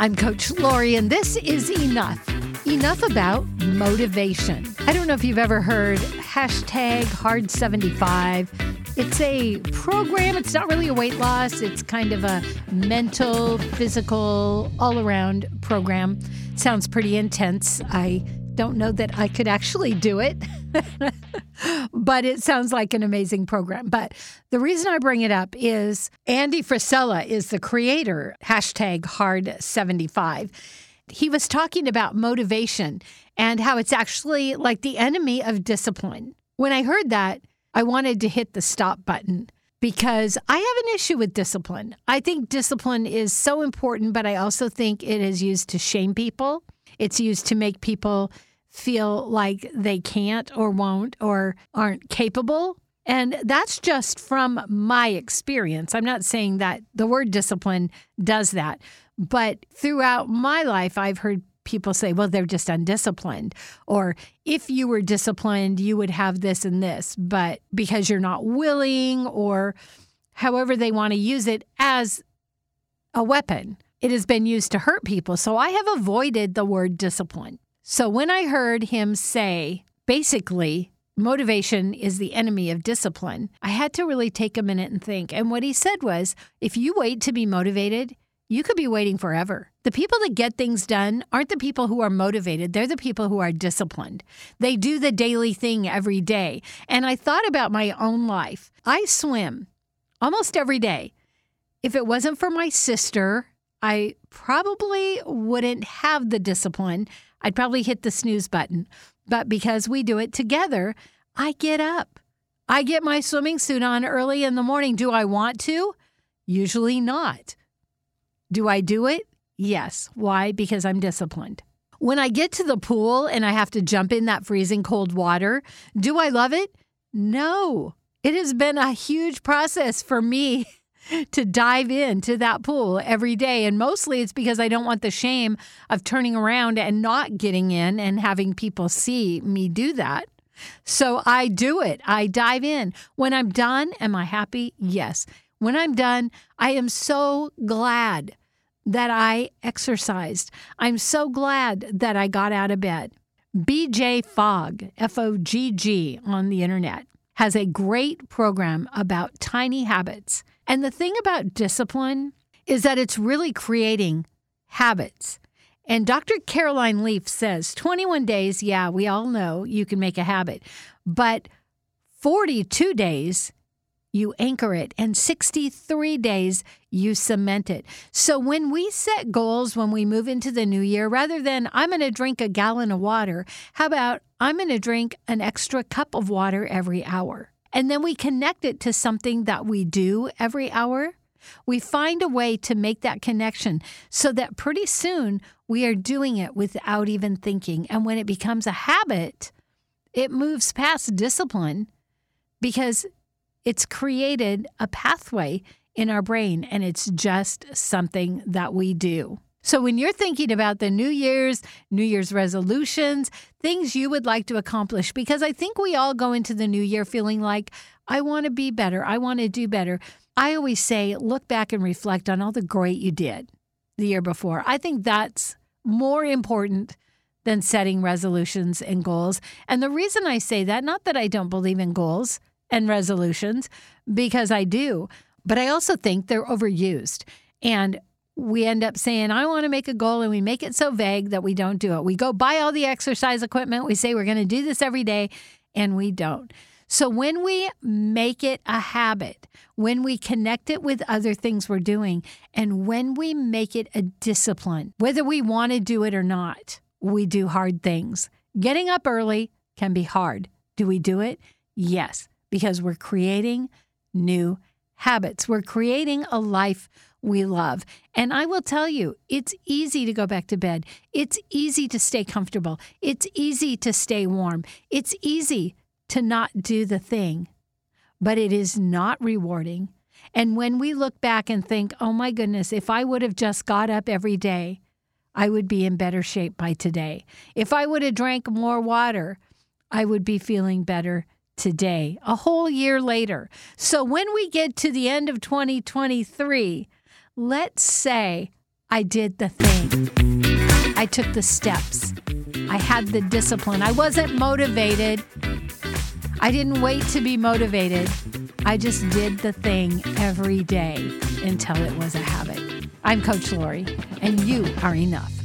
I'm Coach Lori, and this is Enough. Enough about motivation. I don't know if you've ever heard hashtag hard75. It's a program, it's not really a weight loss, it's kind of a mental, physical, all around program. Sounds pretty intense. I don't know that I could actually do it, but it sounds like an amazing program. But the reason I bring it up is Andy Frisella is the creator, hashtag hard75. He was talking about motivation and how it's actually like the enemy of discipline. When I heard that, I wanted to hit the stop button because I have an issue with discipline. I think discipline is so important, but I also think it is used to shame people. It's used to make people feel like they can't or won't or aren't capable. And that's just from my experience. I'm not saying that the word discipline does that, but throughout my life, I've heard people say, well, they're just undisciplined. Or if you were disciplined, you would have this and this. But because you're not willing, or however they want to use it as a weapon, it has been used to hurt people. So I have avoided the word discipline. So when I heard him say, basically, motivation is the enemy of discipline, I had to really take a minute and think. And what he said was, if you wait to be motivated, you could be waiting forever. The people that get things done aren't the people who are motivated, they're the people who are disciplined. They do the daily thing every day. And I thought about my own life. I swim almost every day. If it wasn't for my sister, I probably wouldn't have the discipline I'd probably hit the snooze button. But because we do it together, I get up. I get my swimming suit on early in the morning. Do I want to? Usually not. Do I do it? Yes. Why? Because I'm disciplined. When I get to the pool and I have to jump in that freezing cold water, do I love it? No. It has been a huge process for me to dive into that pool every day. And mostly it's because I don't want the shame of turning around and not getting in and having people see me do that. So I do it. I dive in. When I'm done, am I happy? Yes. When I'm done, I am so glad that I exercised. I'm so glad that I got out of bed. BJ Fogg, F O G G, on the internet, has a great program about tiny habits and the thing about discipline is that it's really creating habits. And Dr. Caroline Leaf says 21 days, yeah, we all know you can make a habit, but 42 days, you anchor it, and 63 days, you cement it. So when we set goals when we move into the new year, rather than I'm going to drink a gallon of water, how about I'm going to drink an extra cup of water every hour? And then we connect it to something that we do every hour. We find a way to make that connection so that pretty soon we are doing it without even thinking. And when it becomes a habit, it moves past discipline because it's created a pathway in our brain and it's just something that we do. So, when you're thinking about the New Year's, New Year's resolutions, things you would like to accomplish, because I think we all go into the new year feeling like, I want to be better, I want to do better. I always say, look back and reflect on all the great you did the year before. I think that's more important than setting resolutions and goals. And the reason I say that, not that I don't believe in goals and resolutions, because I do, but I also think they're overused. And we end up saying, I want to make a goal, and we make it so vague that we don't do it. We go buy all the exercise equipment. We say we're going to do this every day, and we don't. So when we make it a habit, when we connect it with other things we're doing, and when we make it a discipline, whether we want to do it or not, we do hard things. Getting up early can be hard. Do we do it? Yes, because we're creating new habits. We're creating a life we love. And I will tell you, it's easy to go back to bed. It's easy to stay comfortable. It's easy to stay warm. It's easy to not do the thing, but it is not rewarding. And when we look back and think, oh my goodness, if I would have just got up every day, I would be in better shape by today. If I would have drank more water, I would be feeling better today, a whole year later. So when we get to the end of 2023, let's say I did the thing. I took the steps. I had the discipline. I wasn't motivated. I didn't wait to be motivated. I just did the thing every day until it was a habit. I'm Coach Lori, and you are enough.